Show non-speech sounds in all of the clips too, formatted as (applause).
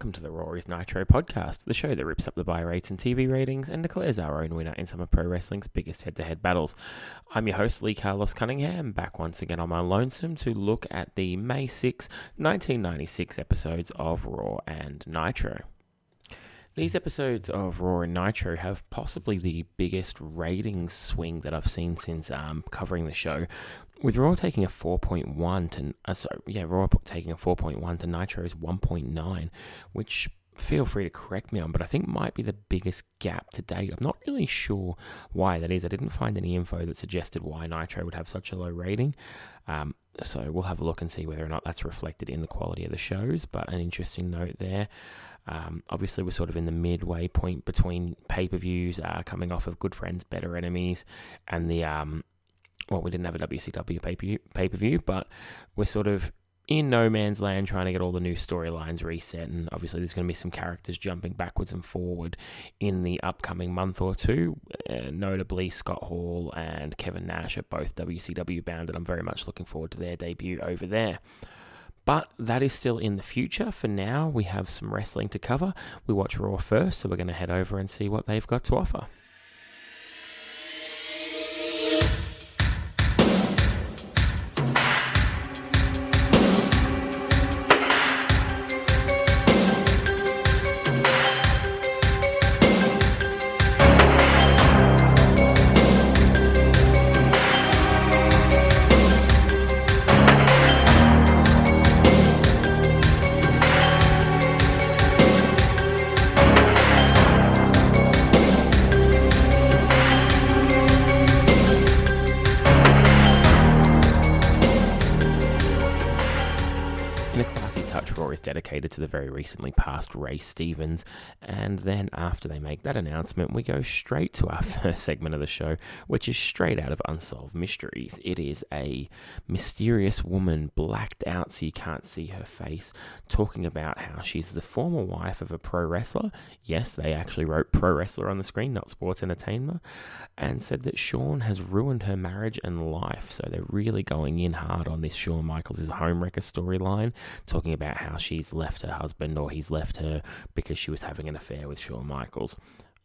welcome to the Raw is Nitro podcast, the show that rips up the buy rates and TV ratings and declares our own winner in some of pro wrestling's biggest head to head battles. I'm your host, Lee Carlos Cunningham, back once again on my lonesome to look at the May 6, 1996 episodes of Raw and Nitro. These episodes of Raw and Nitro have possibly the biggest ratings swing that I've seen since um, covering the show, with Raw taking a 4.1 to uh, sorry, yeah, Raw taking a 4.1 to Nitro's 1.9, which feel free to correct me on, but I think might be the biggest gap to date. I'm not really sure why that is. I didn't find any info that suggested why Nitro would have such a low rating. Um, so we'll have a look and see whether or not that's reflected in the quality of the shows. But an interesting note there. Um, obviously, we're sort of in the midway point between pay per views, uh, coming off of Good Friends, Better Enemies, and the um, well, we didn't have a WCW pay per view, but we're sort of in no man's land trying to get all the new storylines reset. And obviously, there's going to be some characters jumping backwards and forward in the upcoming month or two. Uh, notably, Scott Hall and Kevin Nash are both WCW bound, and I'm very much looking forward to their debut over there. But that is still in the future. For now, we have some wrestling to cover. We watch Raw first, so we're going to head over and see what they've got to offer. Dedicated to the very recently passed Ray Stevens. And then after they make that announcement, we go straight to our (laughs) first segment of the show, which is straight out of Unsolved Mysteries. It is a mysterious woman, blacked out so you can't see her face, talking about how she's the former wife of a pro wrestler. Yes, they actually wrote pro wrestler on the screen, not sports entertainer, and said that Shawn has ruined her marriage and life. So they're really going in hard on this Shawn Michaels' homewrecker storyline, talking about how she's left her husband or he's left her because she was having an affair with Shawn Michaels.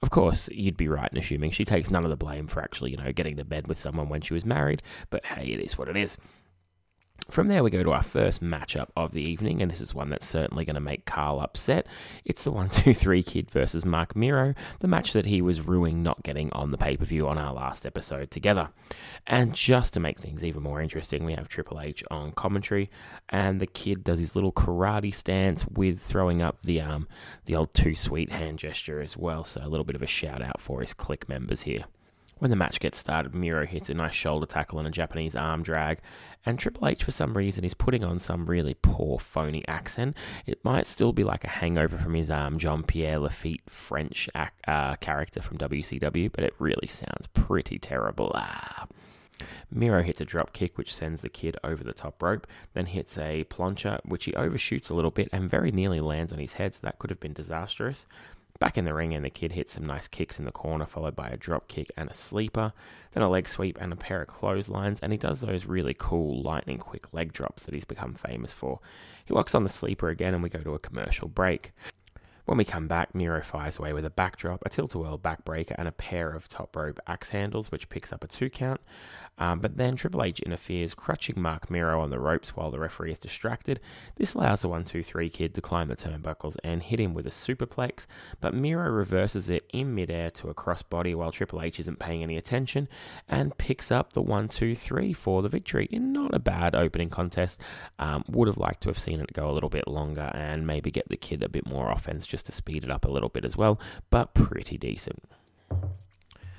Of course, you'd be right in assuming she takes none of the blame for actually, you know, getting to bed with someone when she was married, but hey, it is what it is. From there, we go to our first matchup of the evening, and this is one that's certainly going to make Carl upset. It's the 1 (laughs) 2 3 Kid versus Marc Mero, the match that he was ruining not getting on the pay per view on our last episode together. And just to make things even more interesting, we have Triple H on commentary, and the Kid does his little karate stance with throwing up the um the old too sweet hand gesture as well. So a little bit of a shout out for his Kliq members here. When the match gets started, Mero hits a nice shoulder tackle and a Japanese arm drag, and Triple H, for some reason, is putting on some really poor, phony accent. It might still be like a hangover from his um, Jean Pierre Lafitte French uh, character from WCW, but it really sounds pretty terrible. Ah. Mero hits a drop kick, which sends the kid over the top rope, then hits a plancha, which he overshoots a little bit and very nearly lands on his head, so that could have been disastrous. Back in the ring, and the kid hits some nice kicks in the corner, followed by a drop kick and a sleeper, then a leg sweep and a pair of clotheslines, and he does those really cool lightning quick leg drops that he's become famous for. He locks on the sleeper again, and we go to a commercial break. When we come back, Mero fires away with a backdrop, a tilt-a-whirl backbreaker, and a pair of top rope axe handles, which picks up a two count. Um, but then Triple H interferes, crutching Marc Mero on the ropes while the referee is distracted. This allows the 1 2 3 kid to climb the turnbuckles and hit him with a superplex, but Mero reverses it in midair to a crossbody while Triple H isn't paying any attention and picks up the 1 2 3 for the victory in not a bad opening contest. Um, would have liked to have seen it go a little bit longer and maybe get the kid a bit more offense just to speed it up a little bit as well, but pretty decent.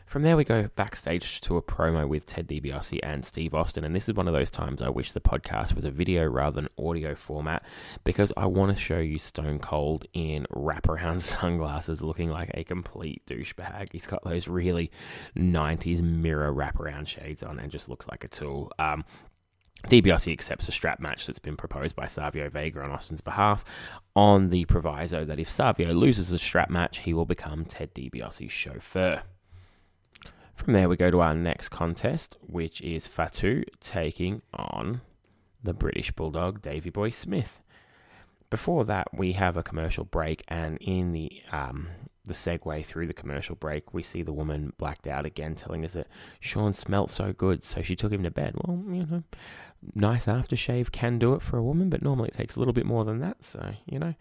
From there, we go backstage to a promo with Ted DiBiase and Steve Austin. And this is one of those times I wish the podcast was a video rather than audio format because I want to show you Stone Cold in wraparound (laughs) sunglasses looking like a complete douchebag. He's got those really 90s mirror wraparound shades on and just looks like a tool. Um, DiBiase accepts a strap match that's been proposed by Savio Vega on Austin's behalf on the proviso that if Savio loses the strap match, he will become Ted DiBiase's chauffeur. From there, we go to our next contest, which is Fatu taking on the British Bulldog Davy Boy Smith. Before that, we have a commercial break, and in the um, the segue through the commercial break, we see the woman blacked out again, telling us that Shawn smelt so good, so she took him to bed. Well, you know, nice aftershave can do it for a woman, but normally it takes a little bit more than that. So, you know,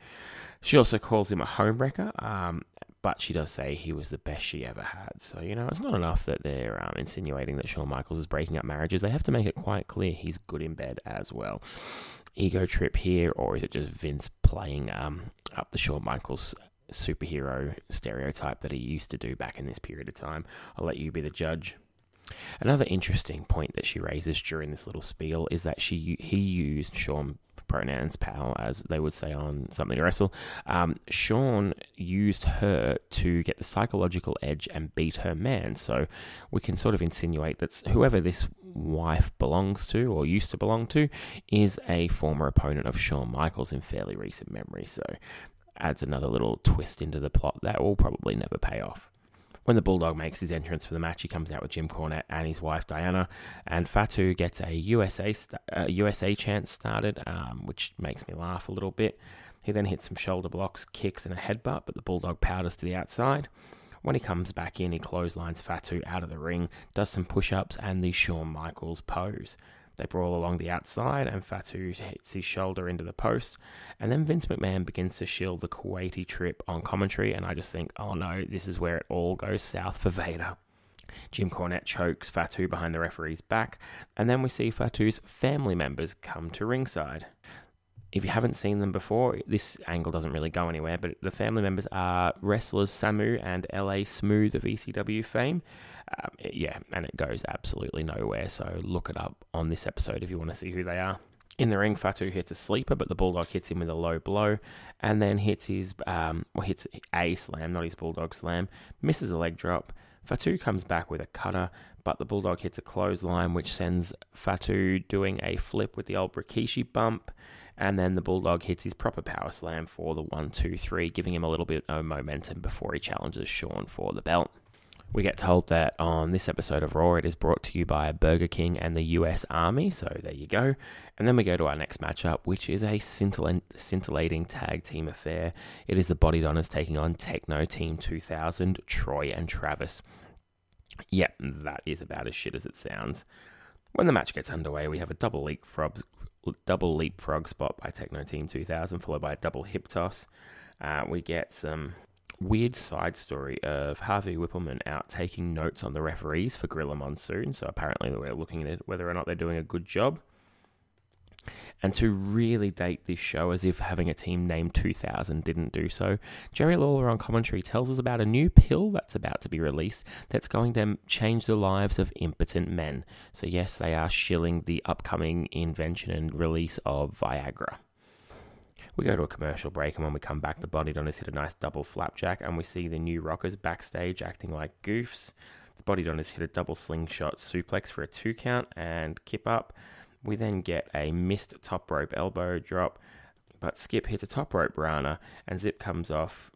she also calls him a homewrecker, um, but she does say he was the best she ever had. So, you know, it's not enough that they're um, insinuating that Shawn Michaels is breaking up marriages. They have to make it quite clear he's good in bed as well. Ego trip here, or is it just Vince playing um, up the Shawn Michaels superhero stereotype that he used to do back in this period of time? I'll let you be the judge. Another interesting point that she raises during this little spiel is that she he used Shawn pronouns pal as they would say on something to wrestle. Um, shawn used her to get the psychological edge and beat her man. So we can sort of insinuate that whoever this wife belongs to or used to belong to is a former opponent of shawn michaels in fairly recent memory. So adds another little twist into the plot that will probably never pay off when the Bulldog makes his entrance for the match, he comes out with Jim Cornette and his wife Diana, and Fatu gets a USA st- uh, USA chant started, um, which makes me laugh a little bit. He then hits some shoulder blocks, kicks, and a headbutt, but the Bulldog powders to the outside. When he comes back in, he clotheslines Fatu out of the ring, does some push ups, and the Shawn Michaels pose. They brawl along the outside, and Fatu hits his shoulder into the post. And then Vince McMahon begins to shill the Kuwaiti trip on commentary, and I just think, oh no, this is where it all goes south for Vader. Jim Cornette chokes Fatu behind the referee's back, and then we see Fatu's family members come to ringside. If you haven't seen them before, this angle doesn't really go anywhere, but the family members are wrestlers Samu and LA Smooth of ECW fame. Um, yeah, and it goes absolutely nowhere. So look it up on this episode if you want to see who they are. In the ring, Fatu hits a sleeper, but the Bulldog hits him with a low blow, and then hits his um, well, hits a slam, not his Bulldog slam, misses a leg drop. Fatu comes back with a cutter, but the Bulldog hits a clothesline, which sends Fatu doing a flip with the old Rikishi bump, and then the Bulldog hits his proper power slam for the one, two, three, giving him a little bit of momentum before he challenges Shawn for the belt. We get told that on this episode of Raw, it is brought to you by Burger King and the US Army. So there you go. And then we go to our next matchup, which is a scintillating tag team affair. It is the Body Donnas taking on Techno Team 2000, Troy and Travis. Yep, that is about as shit as it sounds. When the match gets underway, we have a double leapfrog, double spot by Techno Team 2000, followed by a double hip toss. Uh, we get some weird side story of Harvey Wippleman out taking notes on the referees for Gorilla Monsoon. So apparently we're looking at whether or not they're doing a good job. And to really date this show as if having a team named 2000 didn't do so, Jerry Lawler on commentary tells us about a new pill that's about to be released that's going to change the lives of impotent men. So, yes, they are shilling the upcoming invention and release of Viagra. We go to a commercial break, and when we come back, the Body Donnas hit a nice double flapjack, and we see the new Rockers backstage acting like goofs. The Body Donnas hit a double slingshot suplex for a two count and kip up. We then get a missed top rope elbow drop, but Skip hits a top rope Rana, and Zip comes off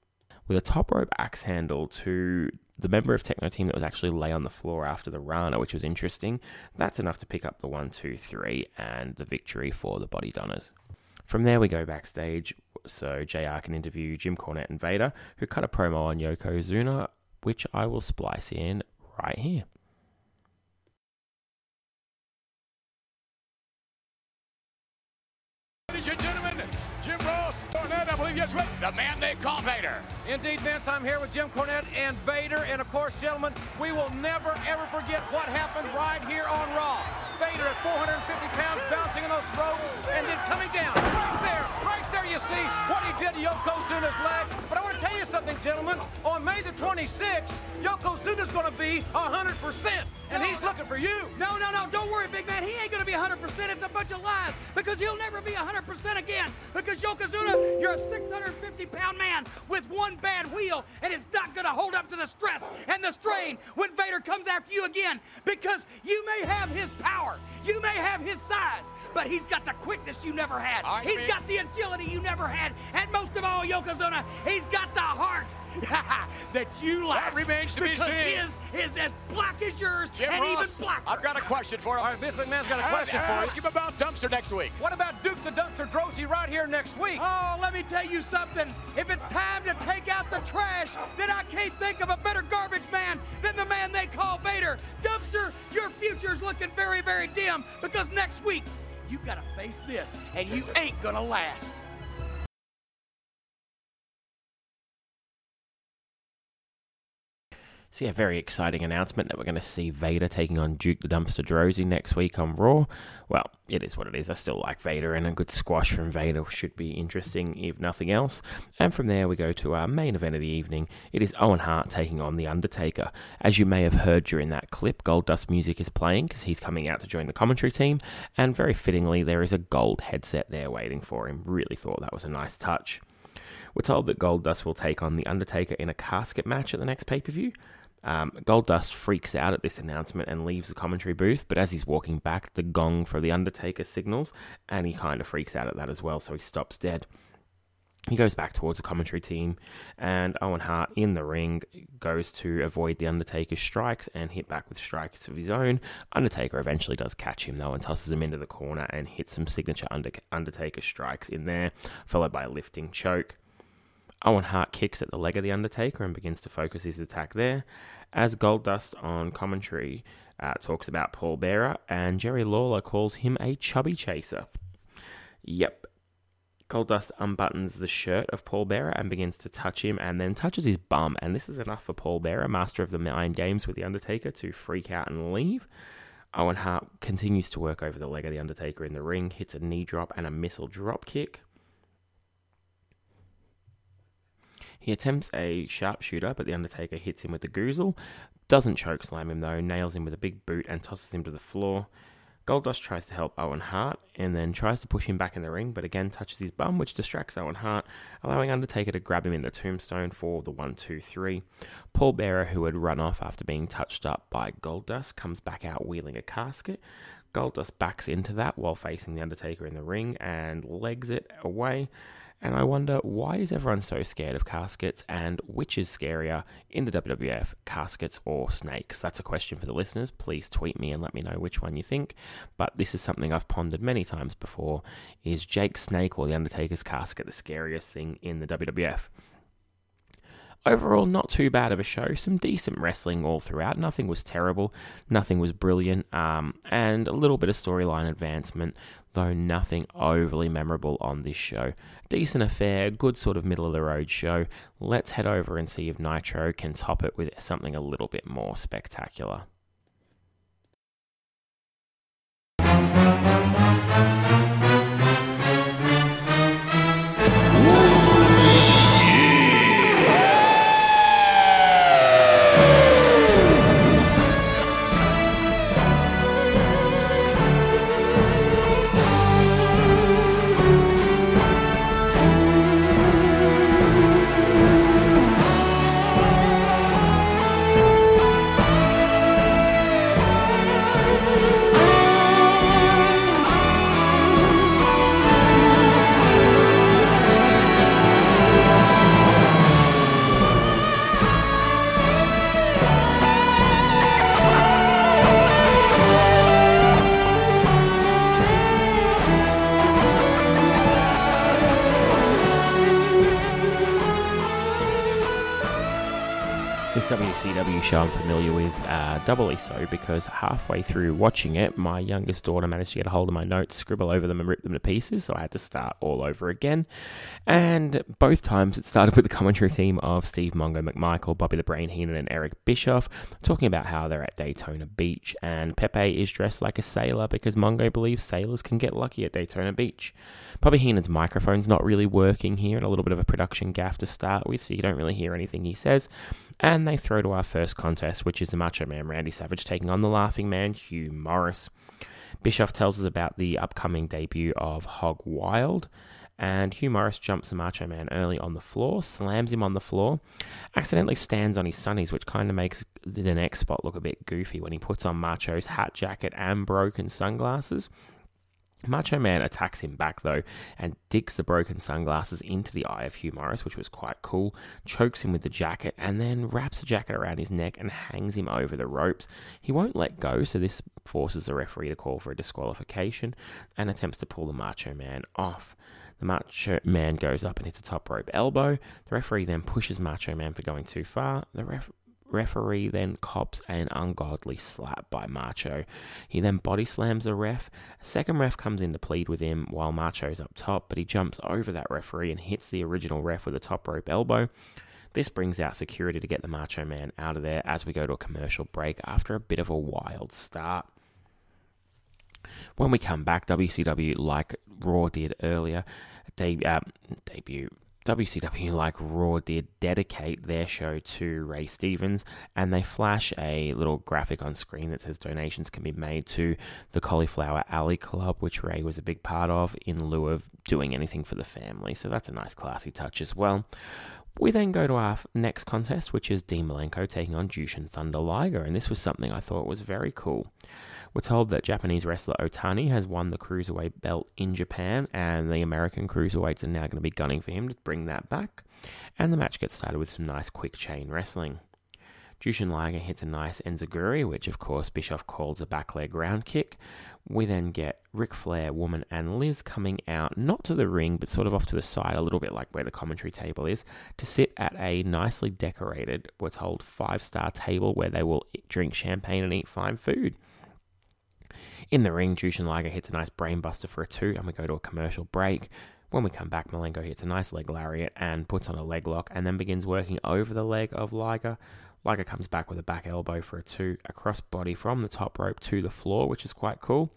with a top rope axe handle to the member of Techno Team that was actually lay on the floor after the Rana, which was interesting. That's enough to pick up the one, two, three, and the victory for the Body Donnas. From there, we go backstage. So JR can interview Jim Cornette and Vader, who cut a promo on Yokozuna, which I will splice in right here. Ladies and gentlemen, Jim Ross, Cornette, I believe yes, the man they call Vader. Indeed, Vince, I'm here with Jim Cornette and Vader, and of course, gentlemen, we will never ever forget what happened right here on Raw. Vader at 450 pounds bouncing on those ropes and then coming down. Right there, right there you see what he did to Yokozuna's leg. But I want to tell you something, gentlemen. On May the 26th, Yokozuna's going to be 100%. And he's looking for you. No, no, no. Don't worry, big man. He ain't going to be 100%. It's a bunch of lies because he'll never be 100% again. Because Yokozuna, you're a 650 pound man with one bad wheel, and it's not going to hold up to the stress and the strain when Vader comes after you again because you may have his power. You may have his size, but he's got the quickness you never had. All right, He's man. got the agility you never had. And most of all, Yokozuna, he's got the heart (laughs) that you lack. That remains to be because seen. his is as black as yours Jim and Ross, even blacker. I've got a question for him. All right, Vince McMahon's got a Ask- question for uh, us. Ask you. him about Dumpster next week. What about Duke the Dumpster Droese right here next week? Oh, let me tell you something. If it's time to take out the trash, then I can't think of a better garbage man than the man they call Vader. Dumpster, your future's looking very, very dim because next week you gotta face this, and you ain't gonna last. So yeah, very exciting announcement that we're going to see Vader taking on Duke the Dumpster Droese next week on Raw. Well, it is what it is. I still like Vader, and a good squash from Vader should be interesting, if nothing else. And from there, we go to our main event of the evening. It is Owen Hart taking on The Undertaker. As you may have heard during that clip, Goldust music is playing because he's coming out to join the commentary team, and very fittingly, there is a gold headset there waiting for him. Really thought that was a nice touch. We're told that Goldust will take on The Undertaker in a casket match at the next pay per view. Um, Goldust freaks out at this announcement and leaves the commentary booth, but as he's walking back, the gong for The Undertaker signals, and he kind of freaks out at that as well, so he stops dead. He goes back towards the commentary team, and Owen Hart in the ring goes to avoid the Undertaker's strikes and hit back with strikes of his own. Undertaker eventually does catch him though and tosses him into the corner and hits some signature Under- Undertaker strikes in there, followed by a lifting choke. Owen Hart kicks at the leg of the Undertaker and begins to focus his attack there. As Goldust on commentary uh, talks about Paul Bearer, and Jerry Lawler calls him a chubby chaser. Yep. Goldust unbuttons the shirt of Paul Bearer and begins to touch him and then touches his bum. And this is enough for Paul Bearer, master of the mind games with The Undertaker, to freak out and leave. Owen Hart continues to work over the leg of The Undertaker in the ring, hits a knee drop and a missile drop kick. He attempts a sharpshooter, but The Undertaker hits him with the goozle. Doesn't choke slam him though, nails him with a big boot and tosses him to the floor. Goldust tries to help Owen Hart and then tries to push him back in the ring, but again touches his bum, which distracts Owen Hart, allowing Undertaker to grab him in the tombstone for the 1 2 3. Paul Bearer, who had run off after being touched up by Goldust, comes back out wheeling a casket. Goldust backs into that while facing The Undertaker in the ring and legs it away. And I wonder why is everyone so scared of caskets and which is scarier in the WWF, caskets or snakes? That's a question for the listeners. Please tweet me and let me know which one you think. But this is something I've pondered many times before. Is Jake Snake or The Undertaker's casket the scariest thing in the WWF? Overall, not too bad of a show. Some decent wrestling all throughout. Nothing was terrible. Nothing was brilliant. Um, and a little bit of storyline advancement, though nothing overly memorable on this show. Decent affair, good sort of middle of the road show. Let's head over and see if Nitro can top it with something a little bit more spectacular. I'm familiar with, uh, doubly so, because halfway through watching it, my youngest daughter managed to get a hold of my notes, scribble over them, and rip them to pieces, so I had to start all over again. And both times it started with the commentary team of Steve Mongo McMichael, Bobby the Brain Heenan, and Eric Bischoff, talking about how they're at Daytona Beach, and Pepe is dressed like a sailor because Mongo believes sailors can get lucky at Daytona Beach. Bobby Heenan's microphone's not really working here, and a little bit of a production gaff to start with, so you don't really hear anything he says. And they throw to our first contest, which is the Macho Man Randy Savage taking on the Laughing Man Hugh Morris. Bischoff tells us about the upcoming debut of Hog Wild, and Hugh Morris jumps the Macho Man early on the floor, slams him on the floor, accidentally stands on his sunnies, which kind of makes the next spot look a bit goofy when he puts on Macho's hat, jacket, and broken sunglasses. Macho Man attacks him back though and digs the broken sunglasses into the eye of Hugh Morris, which was quite cool, chokes him with the jacket, and then wraps the jacket around his neck and hangs him over the ropes. He won't let go, so this forces the referee to call for a disqualification and attempts to pull the Macho Man off. The Macho Man goes up and hits a top rope elbow. The referee then pushes Macho Man for going too far. The ref- referee then cops an ungodly slap by Macho. He then body slams the ref. A second ref comes in to plead with him while Macho's up top, but he jumps over that referee and hits the original ref with a top rope elbow. This brings out security to get the Macho Man out of there as we go to a commercial break after a bit of a wild start. When we come back, WCW, like Raw did earlier, de- uh, debut. WCW, like Raw did, dedicate their show to Ray Stevens, and they flash a little graphic on screen that says donations can be made to the Cauliflower Alley Club, which Ray was a big part of, in lieu of doing anything for the family. So that's a nice, classy touch as well. We then go to our next contest, which is Dean Malenko taking on Jushin Thunder Liger, and this was something I thought was very cool. We're told that Japanese wrestler Otani has won the cruiserweight belt in Japan, and the American cruiserweights are now going to be gunning for him to bring that back. And the match gets started with some nice quick chain wrestling. Jushin Liger hits a nice enziguri, which of course Bischoff calls a back leg ground kick. We then get Ric Flair, Woman, and Liz coming out, not to the ring, but sort of off to the side, a little bit like where the commentary table is, to sit at a nicely decorated, we're told, five star table where they will drink champagne and eat fine food. In the ring, Jushin Liger hits a nice brainbuster for a two, and we go to a commercial break. When we come back, Malenko hits a nice leg lariat and puts on a leg lock, and then begins working over the leg of Liger. Liger comes back with a back elbow for a two, across body from the top rope to the floor, which is quite cool.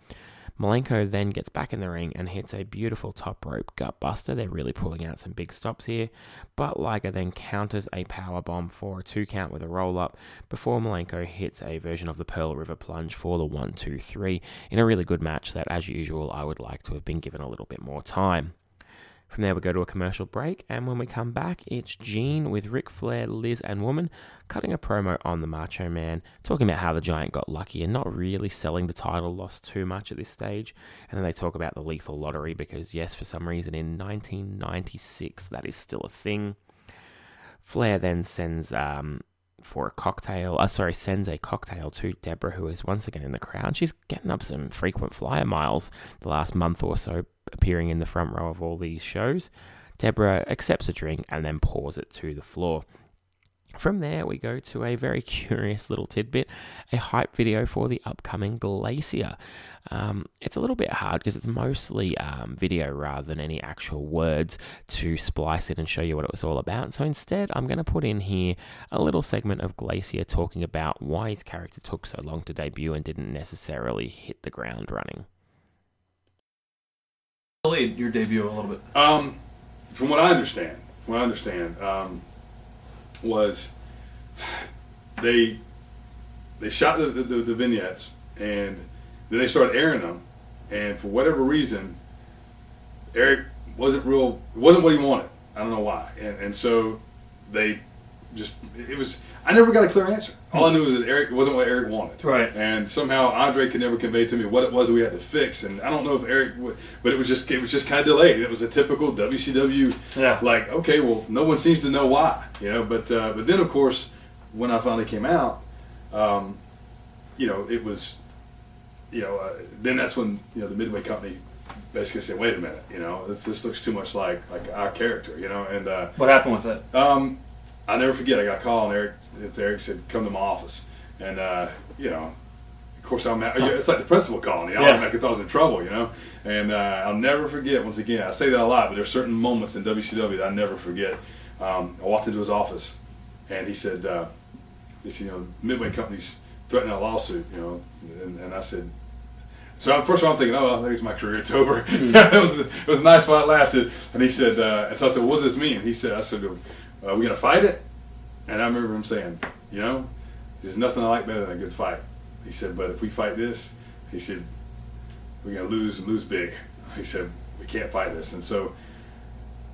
Malenko then gets back in the ring and hits a beautiful top rope gut buster. They're really pulling out some big stops here. But Liger then counters a power bomb for a two count with a roll up before Malenko hits a version of the Pearl River plunge for the one, two, three in a really good match that, as usual, I would like to have been given a little bit more time. From there, we go to a commercial break, and when we come back, it's Gene with Ric Flair, Liz, and Woman cutting a promo on the Macho Man, talking about how the Giant got lucky and not really selling the title lost too much at this stage. And then they talk about the lethal lottery because, yes, for some reason in 1996, that is still a thing. Flair then sends um, for a cocktail. Uh, sorry, sends a cocktail to Deborah, who is once again in the crowd. She's getting up some frequent flyer miles the last month or so, appearing in the front row of all these shows. Deborah accepts a drink and then pours it to the floor. From there, we go to a very (laughs) curious little tidbit a hype video for the upcoming Glacier. Um, it's a little bit hard because it's mostly um, video rather than any actual words to splice it and show you what it was all about. So instead, I'm going to put in here a little segment of Glacier talking about why his character took so long to debut and didn't necessarily hit the ground running. Your debut a little bit. Um, from what I understand, what I understand, um, was they they shot the, the, the vignettes and then they started airing them, and for whatever reason, Eric wasn't real. It wasn't what he wanted. I don't know why, and and so they just it was. I never got a clear answer. All I knew was that Eric it wasn't what Eric wanted. Right. And somehow Andre could never convey to me what it was that we had to fix. And I don't know if Eric, would, but it was just it was just kind of delayed. It was a typical WCW. Yeah. Like okay, well, no one seems to know why, you know. But uh, but then of course, when I finally came out, um, you know, it was, you know, uh, then that's when you know the Midway company basically said, wait a minute, you know, this this looks too much like like our character, you know, and. Uh, What happened with it? um, I never forget. I got a call and Eric, it's Eric said, "Come to my office," and uh, you know, of course, I'm. At, It's like the principal calling you. I Yeah. automatically thought I was in trouble, you know. And uh, I'll never forget. Once again, I say that a lot, but there's certain moments in WCW that I never forget. Um, I walked into his office, and he said, uh, "He you know, Midway Company's threatening a lawsuit," you know, and, and I said. So first of all, I'm thinking, oh, I think it's my career. It's (laughs) over. it was it was nice while it lasted. And he said, uh, and so I said, what does this mean? He said, I said, uh, we gonna fight it? And I remember him saying, you know, there's nothing I like better than a good fight. He said, but if we fight this, he said, we're gonna lose and lose big. (laughs) He said, we can't fight this. And so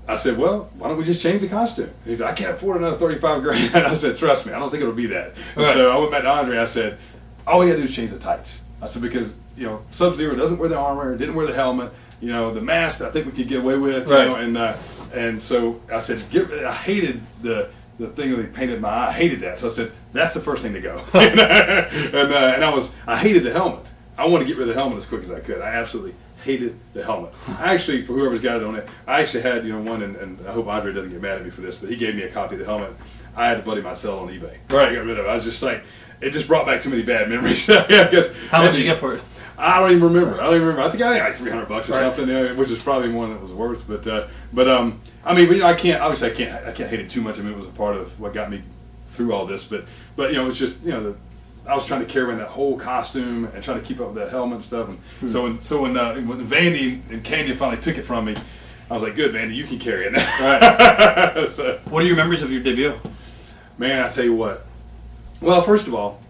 I said, well, why don't we just change the costume? He said, I can't afford another 35 grand. (laughs) I said, trust me, I don't think it'll be that. Right. so I went back to Andre. I said, all we gotta do is change the tights. I said because you know Sub Zero doesn't wear the armor, didn't wear the helmet. You know the mask. I think we could get away with. Right. You know, and uh, and so I said, get, I hated the the thing where they painted my eye. I hated that. So I said that's the first thing to go. (laughs) (laughs) and uh, and I was I hated the helmet. I want to get rid of the helmet as quick as I could. I absolutely hated the helmet. (laughs) I actually, for whoever's got it on it, I actually had you know one, and, and I hope Andre doesn't get mad at me for this, but he gave me a copy of the helmet. I had to buddy myself on eBay. Right. I got rid of it. I was just like, it just brought back too many bad memories. I guess. How much did you get for it? I don't even remember. I don't even remember. I think I got like three hundred bucks or Right. something, which is probably one that was worth. But uh, but um, I mean, but, you know, I can't obviously I can't I can't hate it too much. I mean, it was a part of what got me through all this. But but you know, it's just you know the. I was trying to carry around that whole costume and trying to keep up with that helmet and stuff. And Hmm. so when so when uh, when Vandy and Kanyon finally took it from me, I was like, "Good, Vandy, you can carry it." Right. (laughs) so, What are your memories of your debut? Man, I tell you what. Well, first of all,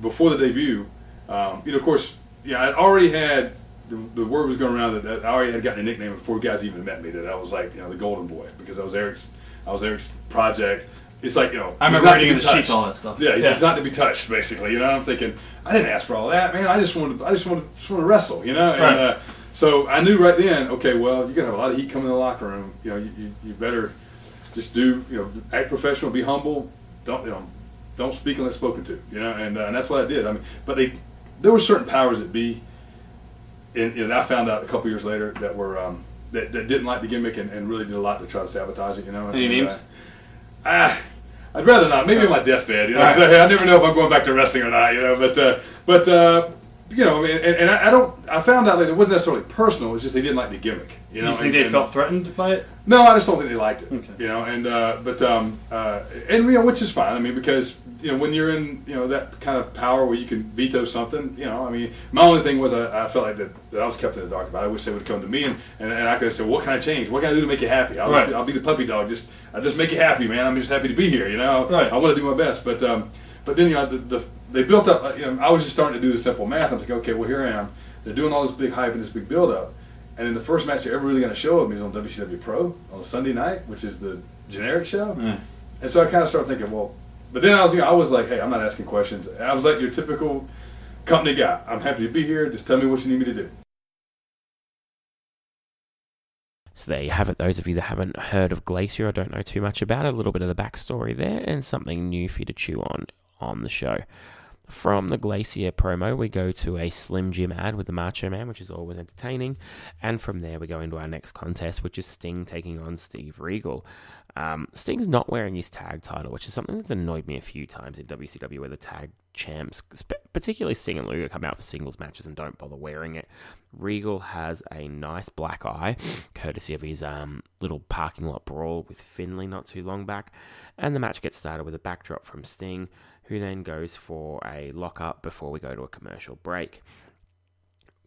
before the debut, um, you know, of course, yeah, I already had the, the word was going around that, that I already had gotten a nickname before guys even met me that I was like, you know, the Golden Boy because I was Eric's, I was Eric's project. It's like you know, I remember reading the sheets all that stuff. Yeah, Yeah. he's not to be touched, basically. You know, I'm thinking, I didn't ask for all that, man. I just wanted, I just wanted, just want to wrestle. You know, and Right. uh, so I knew right then, okay, well, you're gonna have a lot of heat coming in the locker room. You know, you, you, you better just do, you know, act professional, be humble. Don't, you know, don't speak unless spoken to. You know, and, uh, and that's what I did. I mean, but they, there were certain powers that be, and, and I found out a couple years later that were um, that, that didn't like the gimmick and, and really did a lot to try to sabotage it. You know, Any and, names? Uh, ah, I'd rather not. Maybe on my deathbed. You know, right. so, (laughs) I never know if I'm going back to wrestling or not. You know, but uh, but uh, you know, and, and I, I don't. I found out that it wasn't necessarily personal. It was just they didn't like the gimmick. You know, you think and- they and- felt threatened by it? no, I just don't think they liked it. Okay. You know, and uh, but um, uh, and you know, which is fine. I mean, because you know, when you're in you know that kind of power where you can veto something, you know, I mean, my only thing was I, I felt like that, that I was kept in the dark about. it. I wish they would come to me and, and, and I could have said, what can I change? What can I do to make you happy? I'll, Right. I'll be the puppy dog. Just I just make you happy, man. I'm just happy to be here. You know, Right. I want to do my best, but um, but then you know the, the they built up. uh, You know, I was just starting to do the simple math. I'm like, okay, well here I am. They're doing all this big hype and this big build up. And then the first match they're ever really going to show of me is on WCW Pro on a Sunday night, which is the generic show. Yeah. And so I kind of started thinking, well, but then I was, you know, I was like, hey, I'm not asking questions. I was like your typical company guy. I'm happy to be here. Just tell me what you need me to do. So there you have it. Those of you that haven't heard of Glacier or don't know too much about it, a little bit of the backstory there, and something new for you to chew on on the show. From the Glacier promo, we go to a Slim Jim ad with the Macho Man, which is always entertaining. And from there, we go into our next contest, which is Sting taking on Steve Regal. Um, Sting's not wearing his tag title, which is something that's annoyed me a few times in WCW where the tag champs, particularly Sting and Luger, come out for singles matches and don't bother wearing it. Regal has a nice black eye, courtesy of his um, little parking lot brawl with Finlay not too long back. And the match gets started with a backdrop from Sting, who then goes for a lockup before we go to a commercial break.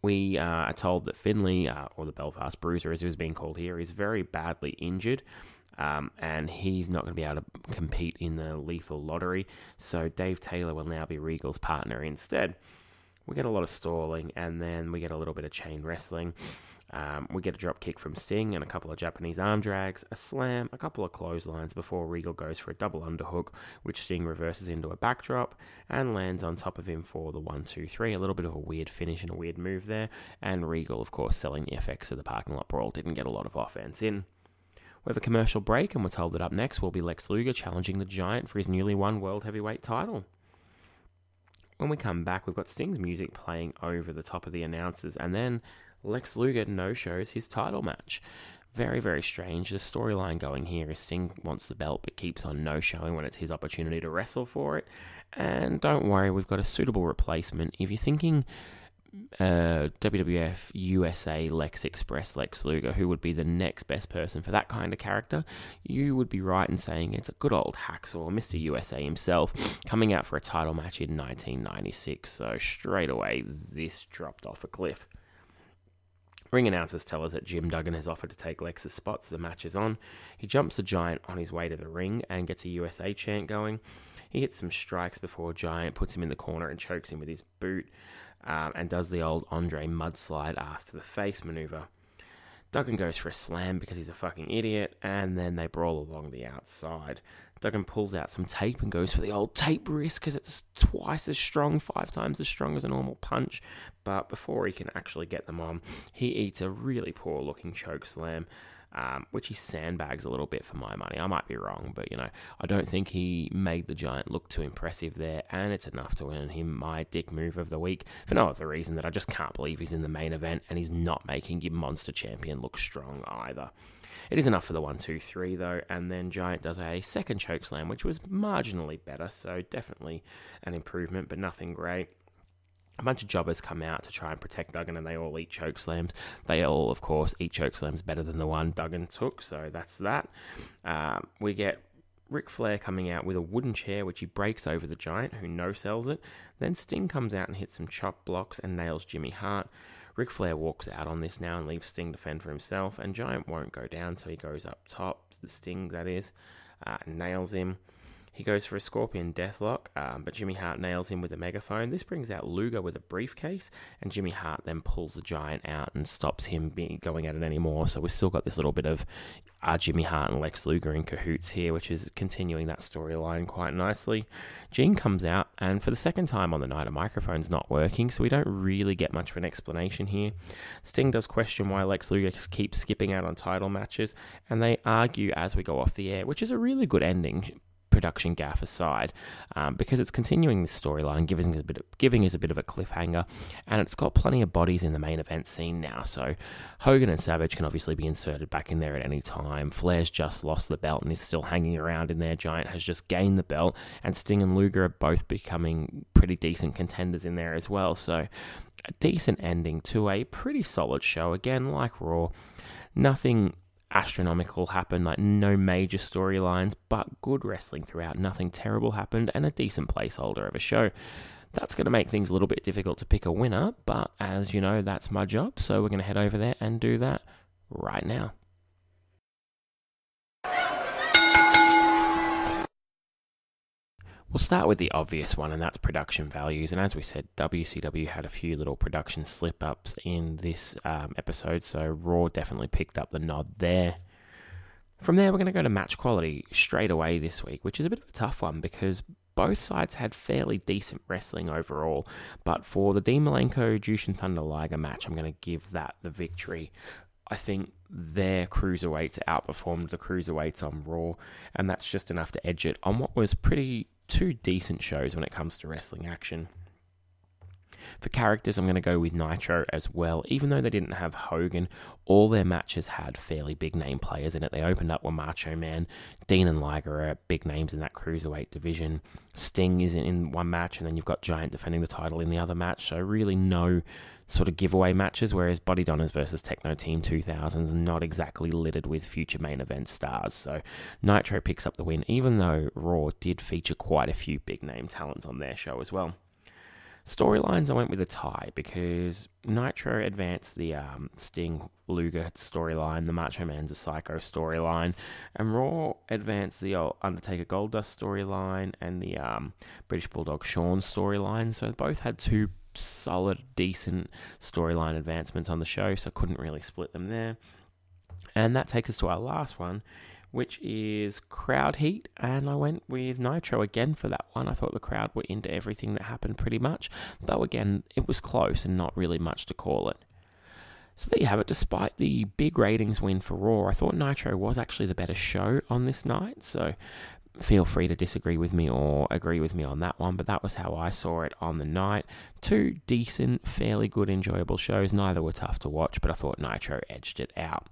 We uh, are told that Finlay, uh, or the Belfast Bruiser as he was being called here, is very badly injured. Um, and he's not going to be able to compete in the lethal lottery. So Dave Taylor will now be Regal's partner instead. We get a lot of stalling, and then we get a little bit of chain wrestling. Um, we get a drop kick from Sting and a couple of Japanese arm drags, a slam, a couple of clotheslines before Regal goes for a double underhook, which Sting reverses into a backdrop and lands on top of him for the one, two, three. A little bit of a weird finish and a weird move there. And Regal, of course, selling the effects of the parking lot brawl, didn't get a lot of offense in. We have a commercial break, and we're told that up next will be Lex Luger challenging the Giant for his newly won World Heavyweight title. When we come back, we've got Sting's music playing over the top of the announcers, and then Lex Luger no shows his title match. Very, very strange. The storyline going here is Sting wants the belt but keeps on no showing when it's his opportunity to wrestle for it. And don't worry, we've got a suitable replacement. If you're thinking uh, WWF USA Lex Express Lex Luger, who would be the next best person for that kind of character, you would be right in saying it's a good old hacksaw, Mr. USA himself, coming out for a title match in 1996. So straight away, this dropped off a cliff. Ring announcers tell us that Jim Duggan has offered to take Lex's spots. The match is on. He jumps the Giant on his way to the ring and gets a USA chant going. He hits some strikes before Giant puts him in the corner and chokes him with his boot um, and does the old Andre mudslide ass to the face maneuver. Duggan goes for a slam because he's a fucking idiot, and then they brawl along the outside. Duggan pulls out some tape and goes for the old tape wrist because it's twice as strong, five times as strong as a normal punch. But before he can actually get them on, he eats a really poor looking choke slam. Um, which he sandbags a little bit for my money. I might be wrong, but you know, I don't think he made the Giant look too impressive there, and it's enough to win him my dick move of the week for no other reason that I just can't believe he's in the main event and he's not making your monster champion look strong either. It is enough for the one, two, three though, and then Giant does a second choke slam, which was marginally better, so definitely an improvement, but nothing great a bunch of jobbers come out to try and protect Duggan, and they all eat choke slams. They all, of course, eat choke slams better than the one Duggan took, so that's that. Um, we get Ric Flair coming out with a wooden chair, which he breaks over the Giant, who no sells it. Then Sting comes out and hits some chop blocks and nails Jimmy Hart. Ric Flair walks out on this now and leaves Sting to fend for himself, and Giant won't go down, so he goes up top, the Sting that is, uh, nails him. He goes for a Scorpion Deathlock, um, but Jimmy Hart nails him with a megaphone. This brings out Luger with a briefcase, and Jimmy Hart then pulls the Giant out and stops him being, going at it anymore. So we've still got this little bit of uh, Jimmy Hart and Lex Luger in cahoots here, which is continuing that storyline quite nicely. Gene comes out, and for the second time on the night, a microphone's not working, so we don't really get much of an explanation here. Sting does question why Lex Luger keeps skipping out on title matches, and they argue as we go off the air, which is a really good ending production gaff aside, um, because it's continuing this storyline, giving us a bit of, giving us a bit of a cliffhanger, and it's got plenty of bodies in the main event scene now. So Hogan and Savage can obviously be inserted back in there at any time. Flair's just lost the belt and is still hanging around in there. Giant has just gained the belt, and Sting and Luger are both becoming pretty decent contenders in there as well. So a decent ending to a pretty solid show. Again, like Raw, nothing astronomical happened, like no major storylines, but good wrestling throughout. Nothing terrible happened, and a decent placeholder of a show. That's going to make things a little bit difficult to pick a winner, but as you know, that's my job, so we're going to head over there and do that right now. We'll start with the obvious one, and that's production values. And as we said, WCW had a few little production slip ups in this um, episode, so Raw definitely picked up the nod there. From there, we're going to go to match quality straight away this week, which is a bit of a tough one because both sides had fairly decent wrestling overall. But for the Malenko Jushin Thunder Liger match, I'm going to give that the victory. I think their cruiserweights outperformed the cruiserweights on Raw, and that's just enough to edge it on what was pretty two decent shows when it comes to wrestling action. For characters, I'm going to go with Nitro as well. Even though they didn't have Hogan, all their matches had fairly big name players in it. They opened up with Macho Man, Dean and Liger are big names in that cruiserweight division. Sting is in one match, and then you've got Giant defending the title in the other match. So really no sort of giveaway matches, whereas Body Donnas versus Techno Team 2000s not exactly littered with future main event stars. So Nitro picks up the win, even though Raw did feature quite a few big name talents on their show as well. Storylines, I went with a tie because Nitro advanced the um, Sting Luger storyline, the Macho Man's a Psycho storyline, and Raw advanced the Undertaker Goldust storyline and the um, British Bulldog Shawn storyline. So both had two solid, decent storyline advancements on the show, so couldn't really split them there. And that takes us to our last one, which is Crowd Heat, and I went with Nitro again for that one. I thought the crowd were into everything that happened pretty much, though again, it was close and not really much to call it. So there you have it. Despite the big ratings win for Raw, I thought Nitro was actually the better show on this night. So feel free to disagree with me or agree with me on that one, but that was how I saw it on the night. Two decent, fairly good, enjoyable shows. Neither were tough to watch, but I thought Nitro edged it out.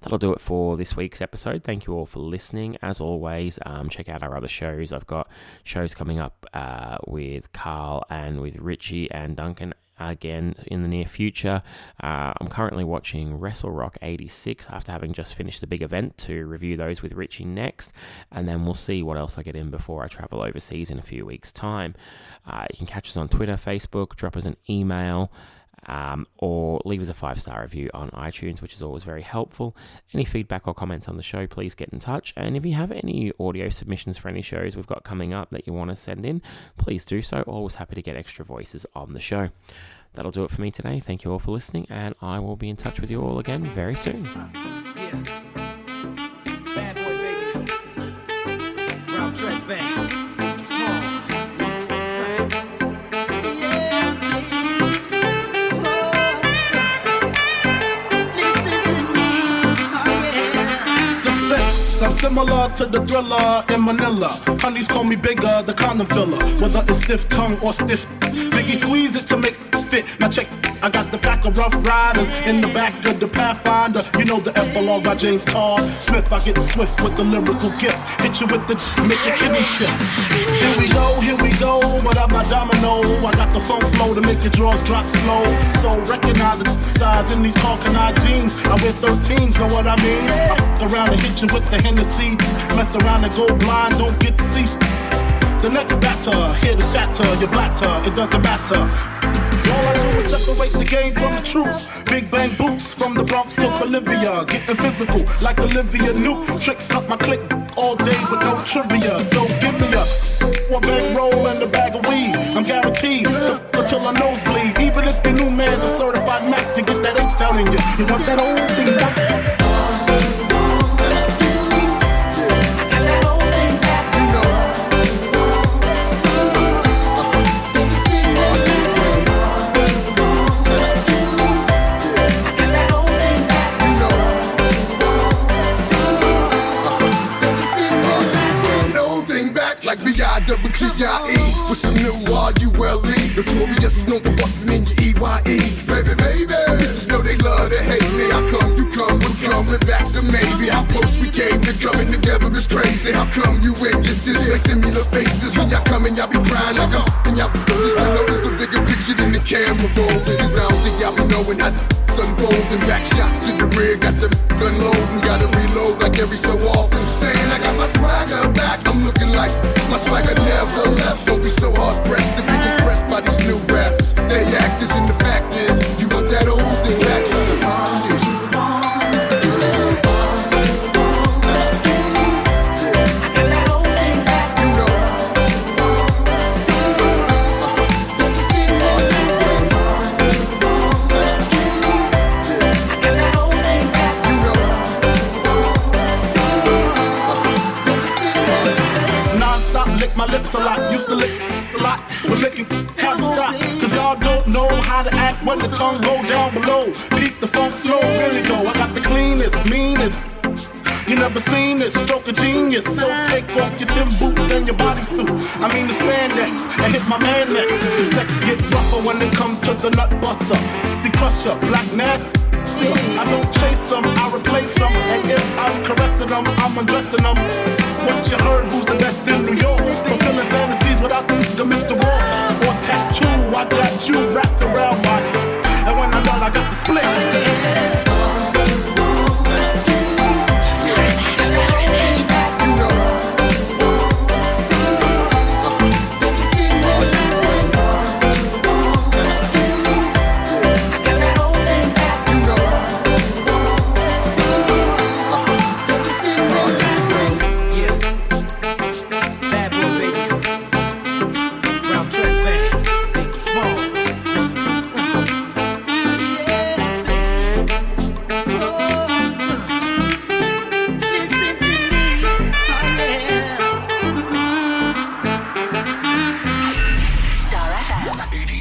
That'll do it for this week's episode. Thank you all for listening. As always, um, check out our other shows. I've got shows coming up uh, with Carl and with Richie and Duncan again in the near future. Uh, I'm currently watching Wrestle Rock 86 after having just finished the big event to review those with Richie next, and then we'll see what else I get in before I travel overseas in a few weeks' time. Uh, you can catch us on Twitter, Facebook, drop us an email um, or leave us a five star review on iTunes, which is always very helpful. Any feedback or comments on the show, please get in touch. And if you have any audio submissions for any shows we've got coming up that you want to send in, please do so. Always happy to get extra voices on the show. that'll do it for me today. Thank you all for listening, and I will be in touch with you all again very soon. Yeah. Bad boy, baby. Ralph. Similar to the thriller in Manila. Honeys call me bigger, the carnivilla. Whether it's stiff tongue or stiff. Biggie squeeze it to make fit. Now check. I got the pack of rough riders in the back of the Pathfinder. You know the epilogue by James Todd Smith. I get swift with the lyrical gift. Hit you with the make your kidney shift. Here we go, here we go. What up, my domino? I got the funk flow to make your drawers drop slow. So recognize the size in these Karl Kani jeans. I wear 13s, know what I mean? I fuck around and hit you with the Hennessy. Mess around and go blind, don't get to see. The next batter, here to shatter your blatter, it doesn't matter. I separate the game from the truth. Big bang boots from the Bronx to Bolivia. Getting physical like Olivia Newt. Tricks up my click all day with no trivia. So give me a one bang roll and a bag of weed. I'm guaranteed to until my nose bleed. Even if the new man's a certified Mac to get that H down in you. You want that old thing B-I-double-T-I-E with some new R-U-L-E. Notorious is known for busting in your E-Y-E. Baby, baby, bitches know they love to hate me. How come you come, we coming back so maybe how close we came to coming together is crazy. How come you and your sis make similar faces when y'all come and y'all be crying like I'm and y'all bitches. I know there's a bigger picture than the camera roll. Cause I don't think y'all be knowing how it's unfolding. Back shots to the rear, got the gun loading, gotta reload like every so often. The spandex and hit my man next. Sex get rougher when it come to the nut buster. The crusher, black nasty. I don't chase them, I replace them. And if I'm caressing them, I'm undressing them. What you heard, who's the best in New York? Fulfilling fantasies without the, the Mr. Raw. Or tattoo, I got you wrapped